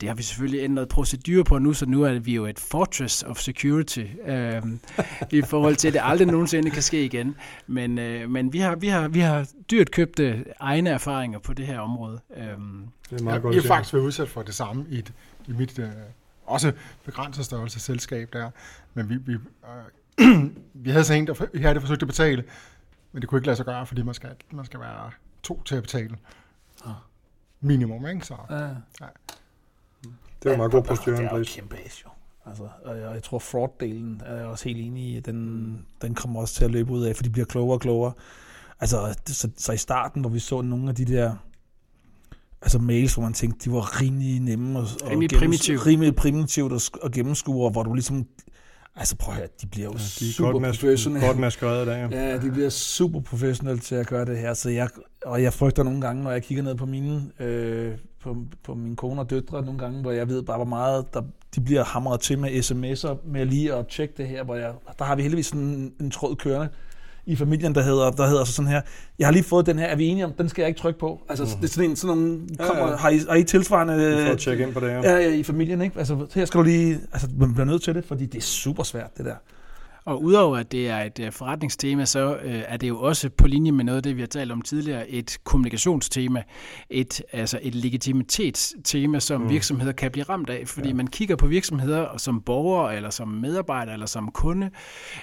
Det har vi selvfølgelig ændret procedur på nu, så nu er vi jo et fortress of security øh, i forhold til, at det aldrig nogensinde kan ske igen. Men, øh, men vi, har, vi, har, vi har dyrt købte egne erfaringer på det her område. Øh, Det er Jeg, meget godt. jeg har faktisk været udsat for det samme i, et, i mit øh, også begrænset størrelse selskab der, men vi, vi, øh, vi havde så en, der vi havde forsøgt at betale, men det kunne ikke lade sig gøre, fordi man skal, man skal være to til at betale. Ah. Minimum, ikke? Så, Ja. Det er jo meget god Det er jo kæmpe ace, jo. Altså, og jeg, jeg tror, fraud-delen er jeg også helt enig i. Den, den kommer også til at løbe ud af, for de bliver klogere og klogere. Altså, så, så i starten, hvor vi så nogle af de der altså mails, hvor man tænkte, de var rimelig nemme og, og Rimelig primitive. rimelig primitivt at, sk- at gennemskue, og hvor du ligesom, altså prøv at høre, de bliver jo Ja, de er super godt, professionelle. godt maskereret der, ja. Ja, de bliver super professionelle til at gøre det her, så jeg, og jeg frygter nogle gange, når jeg kigger ned på mine, øh, på, på min kone og døtre nogle gange, hvor jeg ved bare, hvor meget der, de bliver hamret til med sms'er, med lige at tjekke det her, hvor jeg, der har vi heldigvis sådan en, en tråd kørende i familien, der hedder, der hedder så sådan her, jeg har lige fået den her, er vi enige om, den skal jeg ikke trykke på? Altså, Mhm. det er sådan en, sådan nogle, Ja, kommer, ja. har, I, har I tilsvarende... For at tjekke ind på det, ja. Ja, ja, i familien, ikke? Altså, her skal du lige... Altså, man bliver nødt til det, fordi det er super svært, det der. Og udover at det er et øh, forretningstema, så øh, er det jo også på linje med noget af det, vi har talt om tidligere, et kommunikationstema, et, altså et legitimitetstema, som Mm. virksomheder kan blive ramt af, fordi Ja. man kigger på virksomheder som borger, eller som medarbejder, eller som kunde,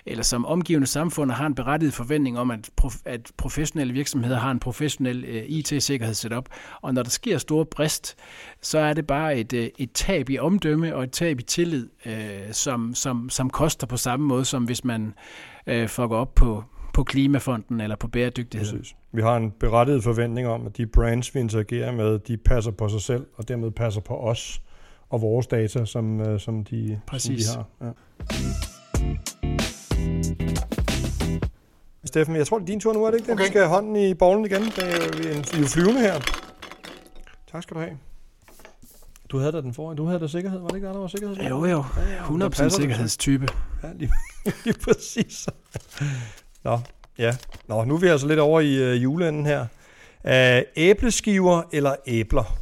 eller som omgivende samfund, og har en berettiget forventning om, at, prof- at professionelle virksomheder har en professionel øh, IT-sikkerhedssetup, og når der sker store brist, så er det bare et, øh, et tab i omdømme og et tab i tillid, øh, som, som, som koster på samme måde, som hvis man øh, fucker op på, på klimafonden eller på bæredygtighed. Præcis. Vi har en berettiget forventning om, at de brands, vi interagerer med, de passer på sig selv, og dermed passer på os og vores data, som, øh, som, de, Præcis. som de har. Ja. Steffen, jeg tror, det er din tur nu, er det ikke det? Okay. Vi skal have hånden i bollen igen. Det er er er jo flyvende her. Tak skal du have. Du havde da den foran. Du havde da sikkerhed, var det ikke der, der var sikkerhed? Jo, jo. 100% sikkerhedstype. Ja, lige, lige præcis. Nå, ja. Nå, nu er vi altså lidt over i øh, juleenden her. Æh, æbleskiver eller æbler?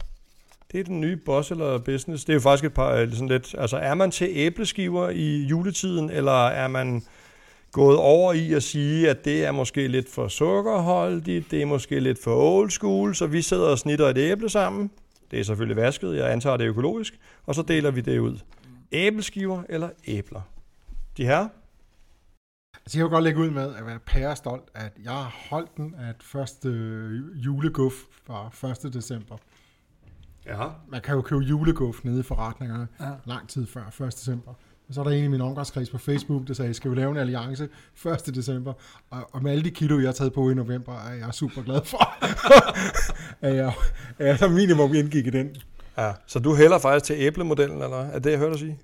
Det er den nye boss eller business. Det er jo faktisk et par øh, sådan lidt... Altså, er man til æbleskiver i juletiden, eller er man gået over i at sige, at det er måske lidt for sukkerholdigt, det er måske lidt for old school, så vi sidder og snitter et æble sammen. Det er selvfølgelig vasket, jeg antager det er økologisk, og så deler vi det ud. Æbleskiver eller æbler? De her? Altså, jeg vil godt lægge ud med at være pærestolt, at jeg har holdt den, at første juleguf var 1. december. Ja. Man kan jo købe juleguf nede i forretningerne Ja. ja. lang tid før 1. december. Og så er der en i min omgangskreds på Facebook, der sagde, skal vi lave en alliance 1. december? Og, og med alle de kilo, jeg har taget på i november, er jeg super glad for, at jeg, at jeg som minimum indgik i den. ja. Så du hælder faktisk til æblemodellen, eller hvad? er det, jeg hørte dig sige?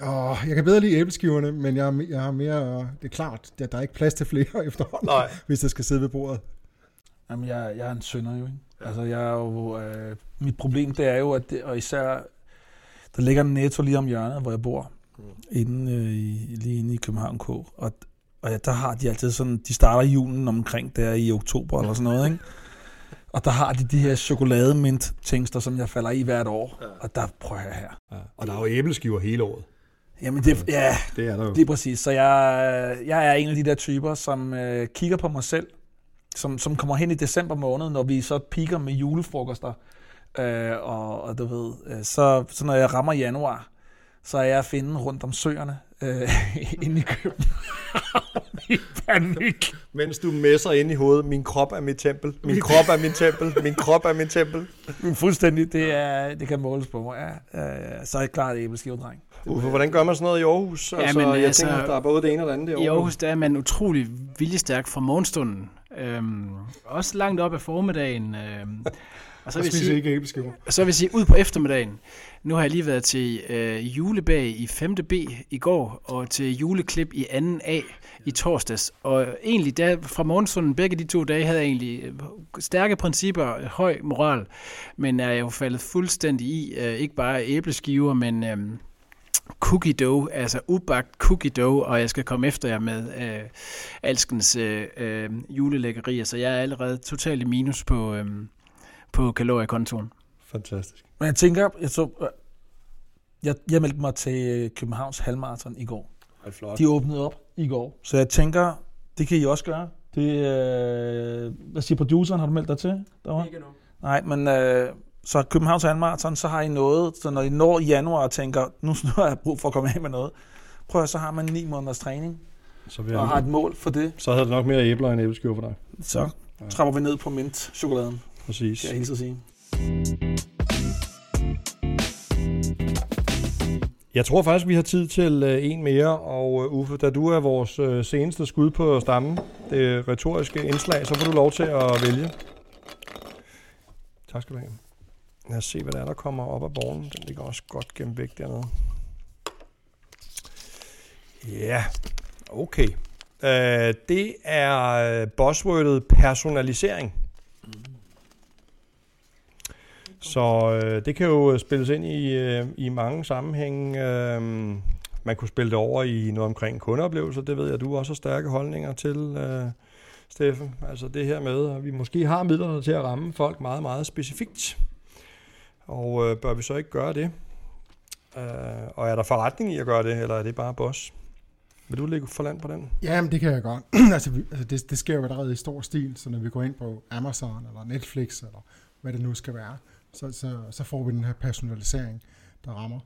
Og jeg kan bedre lide æbleskiverne, men jeg, er- jeg har mere, det er klart, at der er ikke plads til flere efterhånden, Nej. hvis der skal sidde ved bordet. Jamen, jeg, jeg er en sønder jo, ikke? Altså, jeg er jo, øh, mit problem, det er jo, at det, og især, der ligger en netto lige om hjørnet, hvor jeg bor, mm. inde, øh, i, lige inde i København K. Og, og ja, der har de altid sådan, de starter julen omkring der i oktober eller sådan noget, ikke? Og der har de de her chokolademint tingster, som jeg falder i hvert år. Ja. Og der prøver jeg her. Ja. Og der er jo æbleskiver hele året. Jamen, det, ja, Det er der jo. det er præcis. Så jeg, jeg er en af de der typer, som øh, kigger på mig selv, som, som kommer hen i december måned, når vi så piker med julefrokoster. Øh, og, og du ved, øh, så, så når jeg rammer januar, så er jeg at finde rundt om søerne øh, inde i København i panik. Mens du messer ind i hovedet, min krop er mit tempel, min krop er min tempel, min krop er min tempel. Fuldstændig, det, er, det kan måles på mig. Ja, øh, så er jeg klart æbleskivedreng. Uffe, hvordan gør man sådan noget i Aarhus? Ja, altså, men jeg altså- tænker, der er både det ene og det andet i I Aarhus der er man utrolig viljestærk fra morgenstunden. Øhm, også langt op af formiddagen. Øhm, og så vil, jeg sige, ikke æbleskiver. så vil jeg sige, ud på eftermiddagen. Nu har jeg lige været til øh, julebag i 5. B i går, og til juleklip i 2. A i torsdags. Og egentlig der, fra morgenstunden, begge de to dage, havde jeg egentlig øh, stærke principper, høj moral, men er jo faldet fuldstændig i, øh, ikke bare æbleskiver, men... Øh, cookie dough, altså ubagt cookie dough, og jeg skal komme efter jer med øh, alskens øh, øh, julelækkerier, så jeg er allerede totalt i minus på, øh, på kaloriekontoen. Fantastisk. Men jeg tænker, jeg, så, øh, jeg, jeg meldte mig til øh, Københavns halvmarathon i går. Det er flot. De åbnede op i går. Så jeg tænker, det kan I også gøre. Det, øh, hvad siger produceren, har du meldt dig til? Derovre? Ikke nu. Nej, men øh, så Københavns Halvmarathon, så har I noget, så når I når i januar og tænker, nu, nu har jeg brug for at komme af med noget, prøv at så har man ni måneders træning, Så, vil og har et mål for det, så havde det nok mere æbler end æbleskiver for dig. så trapper vi ned på mint-chokoladen, Præcis. kan jeg hilse at sige. Jeg tror faktisk, vi har tid til øh, en mere, og øh, Uffe, da du er vores øh, seneste skud på stammen, det retoriske indslag, så får du lov til at vælge. Tak skal du have. Lad os se, hvad der er, der kommer op af borgen. Den ligger også godt gemt væk dernede. Ja, okay. Øh, det er buzzwordet personalisering. Så øh, det kan jo spilles ind i, øh, i mange sammenhænge. Øh, man kunne spille det over i noget omkring kundeoplevelser. Det ved jeg, du også har stærke holdninger til, øh, Steffen. Altså det her med, at vi måske har midlerne til at ramme folk meget, meget specifikt. Og øh, bør vi så ikke gøre det? Øh, og er der forretning i at gøre det, eller er det bare boss? Vil du lægge for land på den? Jamen, det kan jeg godt. altså, vi- altså det, det sker jo allerede i stor stil, så når vi går ind på Amazon eller Netflix, eller hvad det nu skal være, så, så, så får vi den her personalisering, der rammer,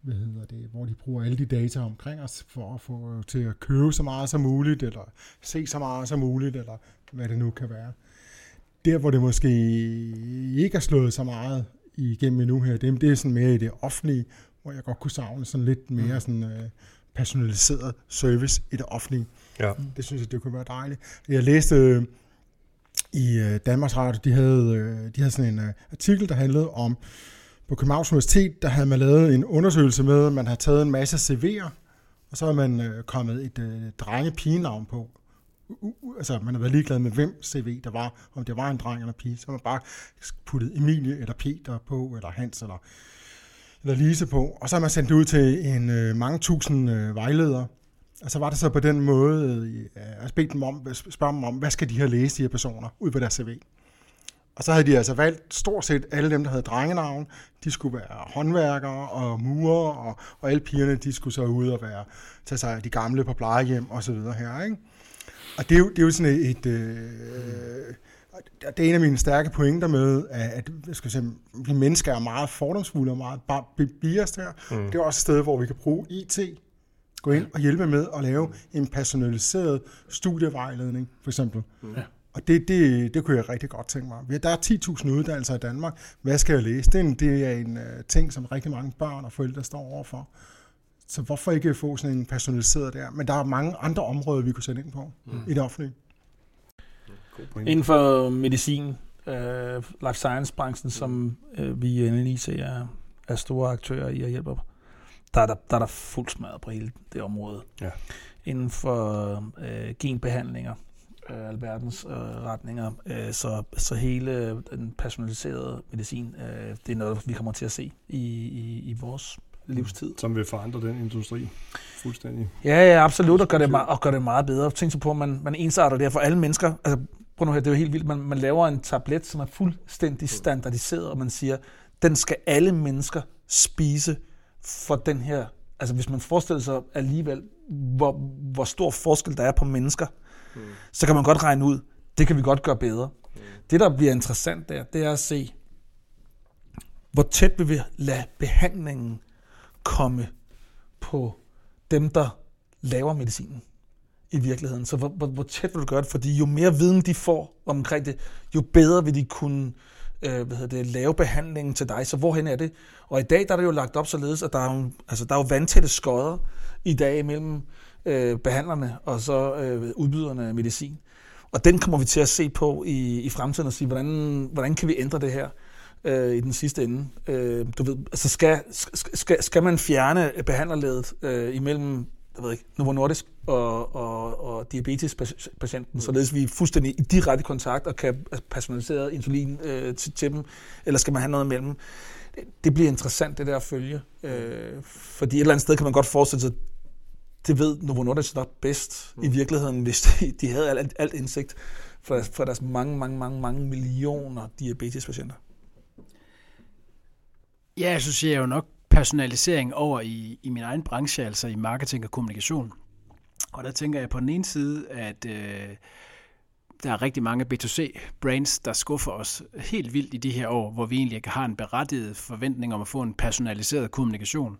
hvad hedder det, hvor de bruger alle de data omkring os, for at få til at købe så meget som muligt, eller se så meget som muligt, eller hvad det nu kan være. Der, hvor det måske ikke er slået så meget igennem endnu her, det, det er sådan mere i det offentlige, hvor jeg godt kunne savne sådan lidt mere sådan, øh, personaliseret service i det offentlige. Ja. Det synes jeg, det kunne være dejligt. Jeg læste øh, i øh, Danmarks Radio, de havde, øh, de havde sådan en øh, artikel, der handlede om, på Københavns Universitet, der havde man lavet en undersøgelse med, at man har taget en masse CV'er, og så har man øh, kommet et øh, drenge-pigenavn på. U- u- altså, man har været ligeglad med, hvem CV der var, om det var en dreng eller en pige. Så man bare puttet Emilie eller Peter på, eller Hans eller, eller Lise på. Og så har man sendt det ud til en øh, mange tusind øh, vejledere. Og så var det så på den måde, øh, at spørge dem, om, spørge dem om, hvad skal de have læst, de her personer, ud på deres CV. Og så havde de altså valgt stort set alle dem, der havde drengenavn. De skulle være håndværkere og murer, og, og alle pigerne, de skulle så ud og være, tage sig af de gamle på plejehjem og så videre her, ikke? Og det er jo, det er jo sådan et, et øh, det er en af mine stærke pointer med, at, at jeg skal sige, vi mennesker er meget fordomsfulde og meget biased her. Mm. Det er også et sted, hvor vi kan bruge IT, gå ind og hjælpe med at lave en personaliseret studievejledning, for eksempel. Ja. Og det, det, det kunne jeg rigtig godt tænke mig. Der er 10.000 uddannelser i Danmark. Hvad skal jeg læse? Det er en, det er en uh, ting, som rigtig mange børn og forældre står overfor. Så hvorfor ikke få sådan en personaliseret der? Men der er mange andre områder, vi kunne sætte ind på mm. i det offentlige. Inden for medicin, uh, life science-branchen, som uh, vi i NNIC er, er store aktører i at hjælpe op, der er der, der, er der fuldt smadret på hele det område. Ja. Inden for uh, genbehandlinger, øh, alverdens øh, retninger. Øh, så, så hele den personaliserede medicin, øh, det er noget, vi kommer til at se i, i, i vores livstid. Som vil forandre den industri fuldstændig. Ja, ja, absolut, og gør det, og gør det meget bedre. Tænk så på, at man, man ensarter det for alle mennesker. Altså, prøv nu her, det er jo helt vildt. Man, man laver en tablet, som er fuldstændig standardiseret, og man siger, den skal alle mennesker spise for den her... Altså, hvis man forestiller sig alligevel, hvor, hvor stor forskel der er på mennesker, mm. så kan man godt regne ud, det kan vi godt gøre bedre. Mm. Det, der bliver interessant der, det er at se, hvor tæt vi vil lade behandlingen komme på dem, der laver medicinen i virkeligheden. Så hvor, hvor, hvor tæt vil du gøre det? Fordi jo mere viden de får omkring det, jo bedre vil de kunne øh, øh, hvad hedder det, lave behandlingen til dig. Så hvorhen er det? Og i dag der er det jo lagt op således, at der er jo, altså, der er jo vandtætte skodder i dag mellem øh, behandlerne og så øh, udbyderne af medicin. Og den kommer vi til at se på i, i fremtiden og sige, hvordan, hvordan kan vi ændre det her øh, i den sidste ende. Øh, du ved, altså skal, skal, skal man fjerne behandlerledet øh, imellem jeg ved ikke, Novo Nordisk og, og, og diabetespatienten, således vi er fuldstændig i direkte kontakt og kan personalisere insulin øh, til, til dem, eller skal man have noget imellem? Det, bliver interessant, det der at følge, øh, fordi et eller andet sted kan man godt forestille sig, det ved Novo Nordisk nok bedst mm. i virkeligheden, hvis de, de havde alt, alt indsigt for, for deres mange, mange, mange, mange millioner diabetespatienter. Ja, så siger jeg jo nok personalisering over i, i min egen branche, altså i marketing og kommunikation. Og der tænker jeg på den ene side, at øh, der er rigtig mange B2C-brands, der skuffer os helt vildt i de her år, hvor vi egentlig har en berettiget forventning om at få en personaliseret kommunikation.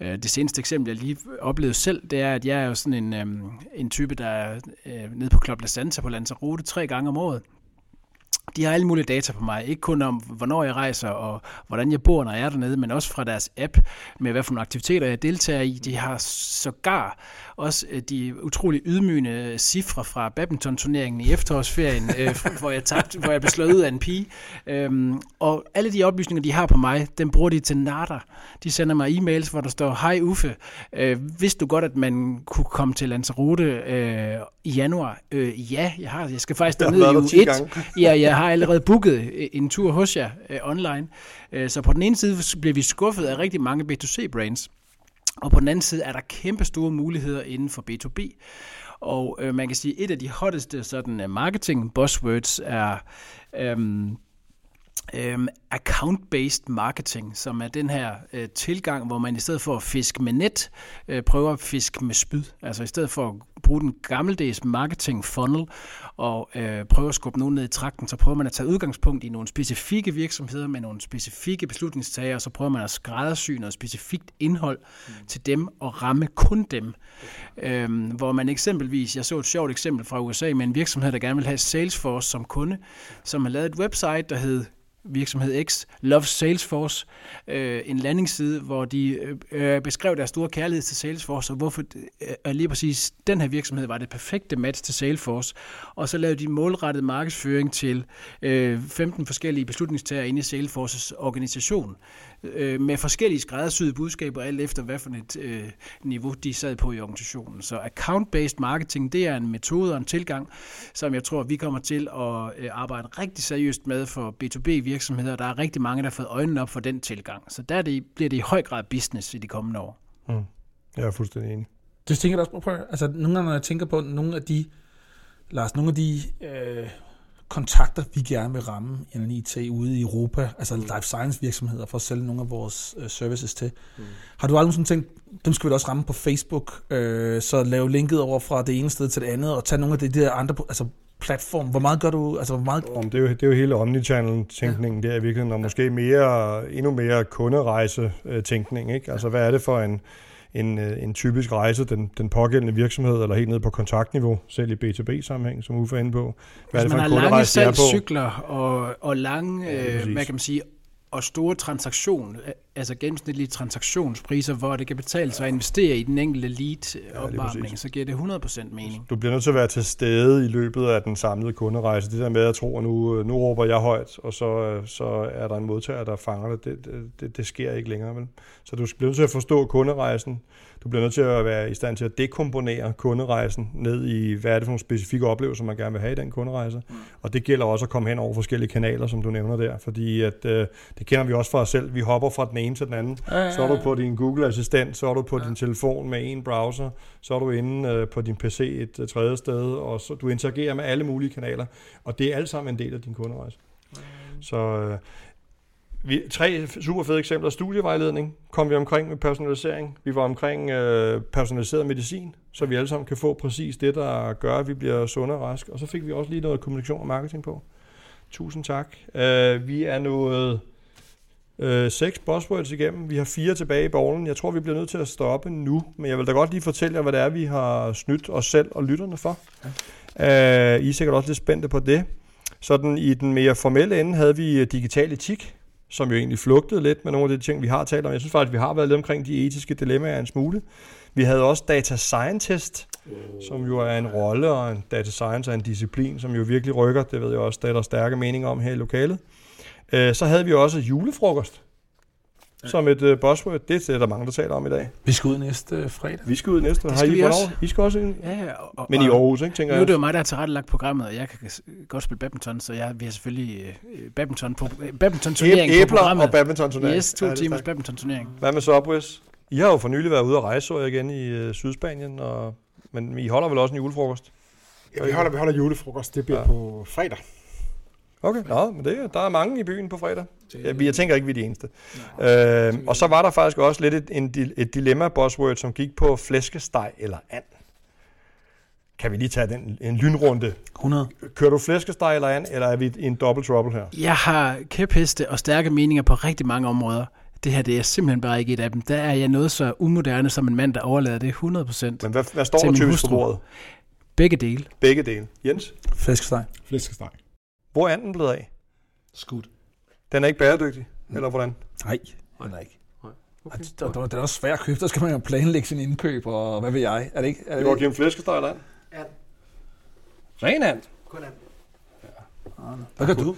Øh, det seneste eksempel, jeg lige oplevede selv, det er, at jeg er jo sådan en, øhm, en type, der er øh, nede på Club La Santa på Lanzarote tre gange om året de har alle mulige data på mig. Ikke kun om, hvornår jeg rejser og hvordan jeg bor, når jeg er dernede, men også fra deres app med, hvad for nogle aktiviteter jeg deltager i. De har sågar også øh, de utrolig ydmygende cifre fra badminton-turneringen i efterårsferien, øh, hvor jeg tabte, hvor jeg blev slået ud af en pige. Øhm, og alle de oplysninger, de har på mig, dem bruger de til nada. De sender mig e-mails, hvor der står, hej Uffe, øh, vidste du godt, at man kunne komme til Lanzarote øh, i januar? Øh, ja, jeg har. Jeg skal faktisk derned i uge 1. Ja, jeg har har allerede booket øh, en tur hos jer øh, online. Øh, så på den ene side bliver vi skuffet af rigtig mange B2C-brands, og på den anden side er der kæmpe store muligheder inden for B2B. Og øh, man kan sige, at et af de hotteste sådan, øh, marketing buzzwords er øhm, øhm, account-based marketing, som er den her øh, tilgang, hvor man i stedet for at fiske med net, øh, prøver at fiske med spyd. Altså i stedet for at bruge den gammeldags marketing funnel og øh, prøve at skubbe nogen ned i trakten, så prøver man at tage udgangspunkt i nogle specifikke virksomheder med nogle specifikke beslutningstagere, og så prøver man at skræddersy noget specifikt indhold mm. til dem og ramme kun dem. Øh, hvor man eksempelvis, jeg så et sjovt eksempel fra USA med en virksomhed, der gerne vil have Salesforce som kunde, som har lavet et website, der hed virksomhed X, Love Salesforce, øh, en landingsside, hvor de øh, øh beskrev deres store kærlighed til Salesforce, og hvorfor øh, lige præcis den her virksomhed var det perfekte match til Salesforce. Og så lavede de målrettet markedsføring til øh, 15 forskellige beslutningstager inde i Salesforces organisation, øh, med forskellige skræddersyede budskaber, alt efter hvad for et øh, niveau de sad på i organisationen. Så account-based marketing, det er en metode og en tilgang, som jeg tror, vi kommer til at øh, arbejde rigtig seriøst med for B2B-virksomheder. Der er rigtig mange, der har fået øjnene op for den tilgang. Så der det, bliver det i høj grad business i de kommende år. Mm. Jeg er fuldstændig enig. Det tænker jeg også på. Altså, nogle gange, når jeg tænker på nogle af de, Lars, nogle af de øh, kontakter, vi gerne vil ramme i en IT ude i Europa, altså mm. life science virksomheder, for at sælge nogle af vores øh, services til. Mm. Har du aldrig sådan tænkt, dem skal vi da også ramme på Facebook, øh, så lave linket over fra det ene sted til det andet, og tage nogle af de der andre, altså platform. Hvor meget gør du? Altså, hvor meget... Om det, er jo, det er jo hele omnichannel-tænkningen ja. der i virkeligheden, og måske mere, endnu mere kunderejse-tænkning. Ikke? Altså, hvad er det for en, en, øh, en typisk rejse, den, den pågældende virksomhed, eller helt ned på kontaktniveau, selv i B2B-sammenhæng, som Uffe er inde på. Hvad Hvis er det for man har lange salgscykler og, og lange, ja, øh, hvad kan man sige, og store transaktion, altså gennemsnitlige transaktionspriser, hvor det kan betale sig at investere i den enkelte lead-opvarmning, ja, så giver det 100% mening. Du bliver nødt til at være til stede i løbet af den samlede kunderejse. Det der med at tro, at nu, nu råber jeg højt, og så, så er der en modtager, der fanger det, det, det, det sker ikke længere. Vel? Så du bliver nødt til at forstå kunderejsen, du bliver nødt til at være i stand til at dekomponere kunderejsen ned i, hvad er det for nogle specifikke oplevelser, man gerne vil have i den kunderejse. Mm. Og det gælder også at komme hen over forskellige kanaler, som du nævner der, fordi at, øh, det kender vi også fra os selv. Vi hopper fra den ene til den anden. Ja, ja, ja. Så er du på din Google-assistent, så er du på ja. din telefon med en browser, så er du inde øh, på din PC et øh, tredje sted, og så du interagerer med alle mulige kanaler, og det er alt sammen en del af din kunderejse. Mm. Så øh, vi, tre super fede eksempler. Studievejledning kom vi omkring med personalisering. Vi var omkring øh, personaliseret medicin, så vi alle sammen kan få præcis det, der gør, at vi bliver sunde og raske. Og så fik vi også lige noget kommunikation og marketing på. Tusind tak. Uh, vi er nået uh, seks buzzwords igennem. Vi har fire tilbage i bollen. Jeg tror, vi bliver nødt til at stoppe nu, men jeg vil da godt lige fortælle jer, hvad det er, vi har snydt os selv og lytterne for. Ja. Uh, I er sikkert også lidt spændte på det. Sådan i den mere formelle ende havde vi digital etik, som jo egentlig flugtede lidt med nogle af de ting, vi har talt om. Jeg synes faktisk, vi har været lidt omkring de etiske dilemmaer en smule. Vi havde også data scientist, som jo er en rolle, og en data science er en disciplin, som jo virkelig rykker. Det ved jeg også, der er der stærke meninger om her i lokalet. Øh, så havde vi også julefrokost, ja. som et uh, buzzword. Det er der mange, der taler om i dag. Vi skal ud næste uh, fredag. Vi skal ud næste. Har I, også. I skal også ind? Ja, ja. Og, Men i Aarhus, ikke, tænker jeg. Nu er det jo mig, der har tilrettelagt programmet, og jeg kan godt spille badminton, så jeg, vi har selvfølgelig uh, badminton, på, badminton turnering Æbler på programmet. og badminton turnering. Yes, to ja, timers badminton turnering. Hvad med Subways? I har jo for nylig været ude at rejse, så igen i uh, Sydspanien, og, men I holder vel også en julefrokost? Ja, vi holder, vi holder julefrokost. Det bliver ja. på fredag. Okay, Nå, men det, der er mange i byen på fredag. Ja, jeg tænker ikke, vi er de eneste. Øh, og så var der faktisk også lidt et, en, et dilemma buzzword, som gik på flæskesteg eller and. Kan vi lige tage den en lynrunde? 100. Kører du flæskesteg eller and, eller er vi i en double trouble her? Jeg har kæpheste og stærke meninger på rigtig mange områder. Det her det er simpelthen bare ikke et af dem. Der er jeg noget så umoderne som en mand, der overlader det 100% Men hvad, hvad står der typisk på bordet? Begge dele. Begge dele. Jens? Flæskesteg. Flæskesteg. Hvor er den blevet af? Skud. Den er ikke bæredygtig, mm. eller hvordan? Nej, den er ikke. Okay. Det, det, er også svært at købe, der skal man jo planlægge sin indkøb, og hvad ved jeg. Er det ikke? Er det Joachim Flæskesteg eller and? And. Ren and? Kun and. Ja. Hvad gør du?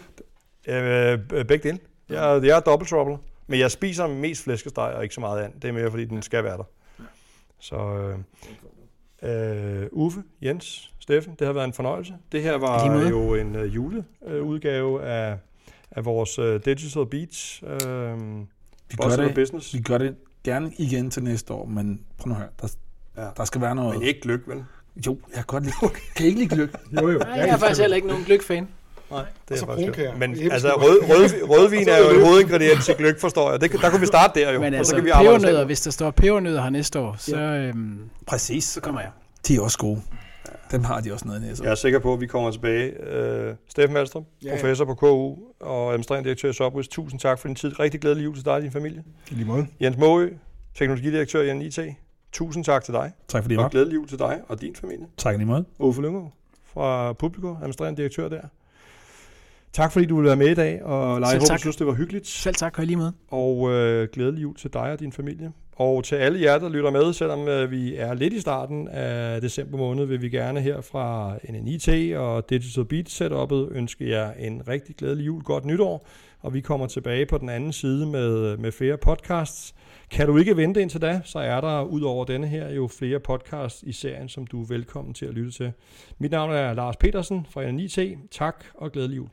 Øh, begge dele. Jeg, jeg er double trouble, men jeg spiser mest flæskesteg og ikke så meget and. Det er mere, fordi den skal være der. Så øh, øh, Uffe, Jens, Steffen, det har været en fornøjelse. Det her var jo en uh, juleudgave uh, af, af vores uh, Digital Beats. Uh, vi, gør det, business. vi gør det gerne igen til næste år, men prøv nu at høre, der, ja. der skal være noget... Men ikke gløk, vel? Jo, jeg kan godt lide okay. Kan I ikke lide gløk? jo, jo. Nej, jeg, jeg er faktisk heller ikke nogen gløk-fan. Nej, det er faktisk Men altså, rød, rød, rødvin er jo en hovedingrediens til gløk, forstår jeg. Det, der kunne vi starte der jo. Men altså, og så altså, kan vi pebernødder, hvis der står pebernødder her næste år, så, ja. øhm, Præcis. så kommer jeg. De er også gode. Dem har de også noget næse. Jeg er sikker på, at vi kommer tilbage. Uh, Steffen Malmstrøm, ja, ja. professor på KU og administrerende direktør i Sobris. Tusind tak for din tid. Rigtig glædelig jul til dig og din familie. I lige måde. Jens Måø, teknologidirektør i NIT. Tusind tak til dig. Tak fordi I Og glædelig jul til dig og din familie. Tak lige måde. Uffe Lyngå fra Publico, administrerende direktør der. Tak fordi du ville være med i dag, og Selv jeg håber, du synes, det var hyggeligt. Selv tak, og lige måde. Og øh, glædelig jul til dig og din familie. Og til alle jer, der lytter med, selvom øh, vi er lidt i starten af december måned, vil vi gerne her fra NNIT og Digital Beat setup'et ønske jer en rigtig glædelig jul, godt nytår. Og vi kommer tilbage på den anden side med, med flere podcasts. Kan du ikke vente indtil da, så er der ud over denne her jo flere podcasts i serien, som du er velkommen til at lytte til. Mit navn er Lars Petersen fra NNIT. Tak og glædelig jul.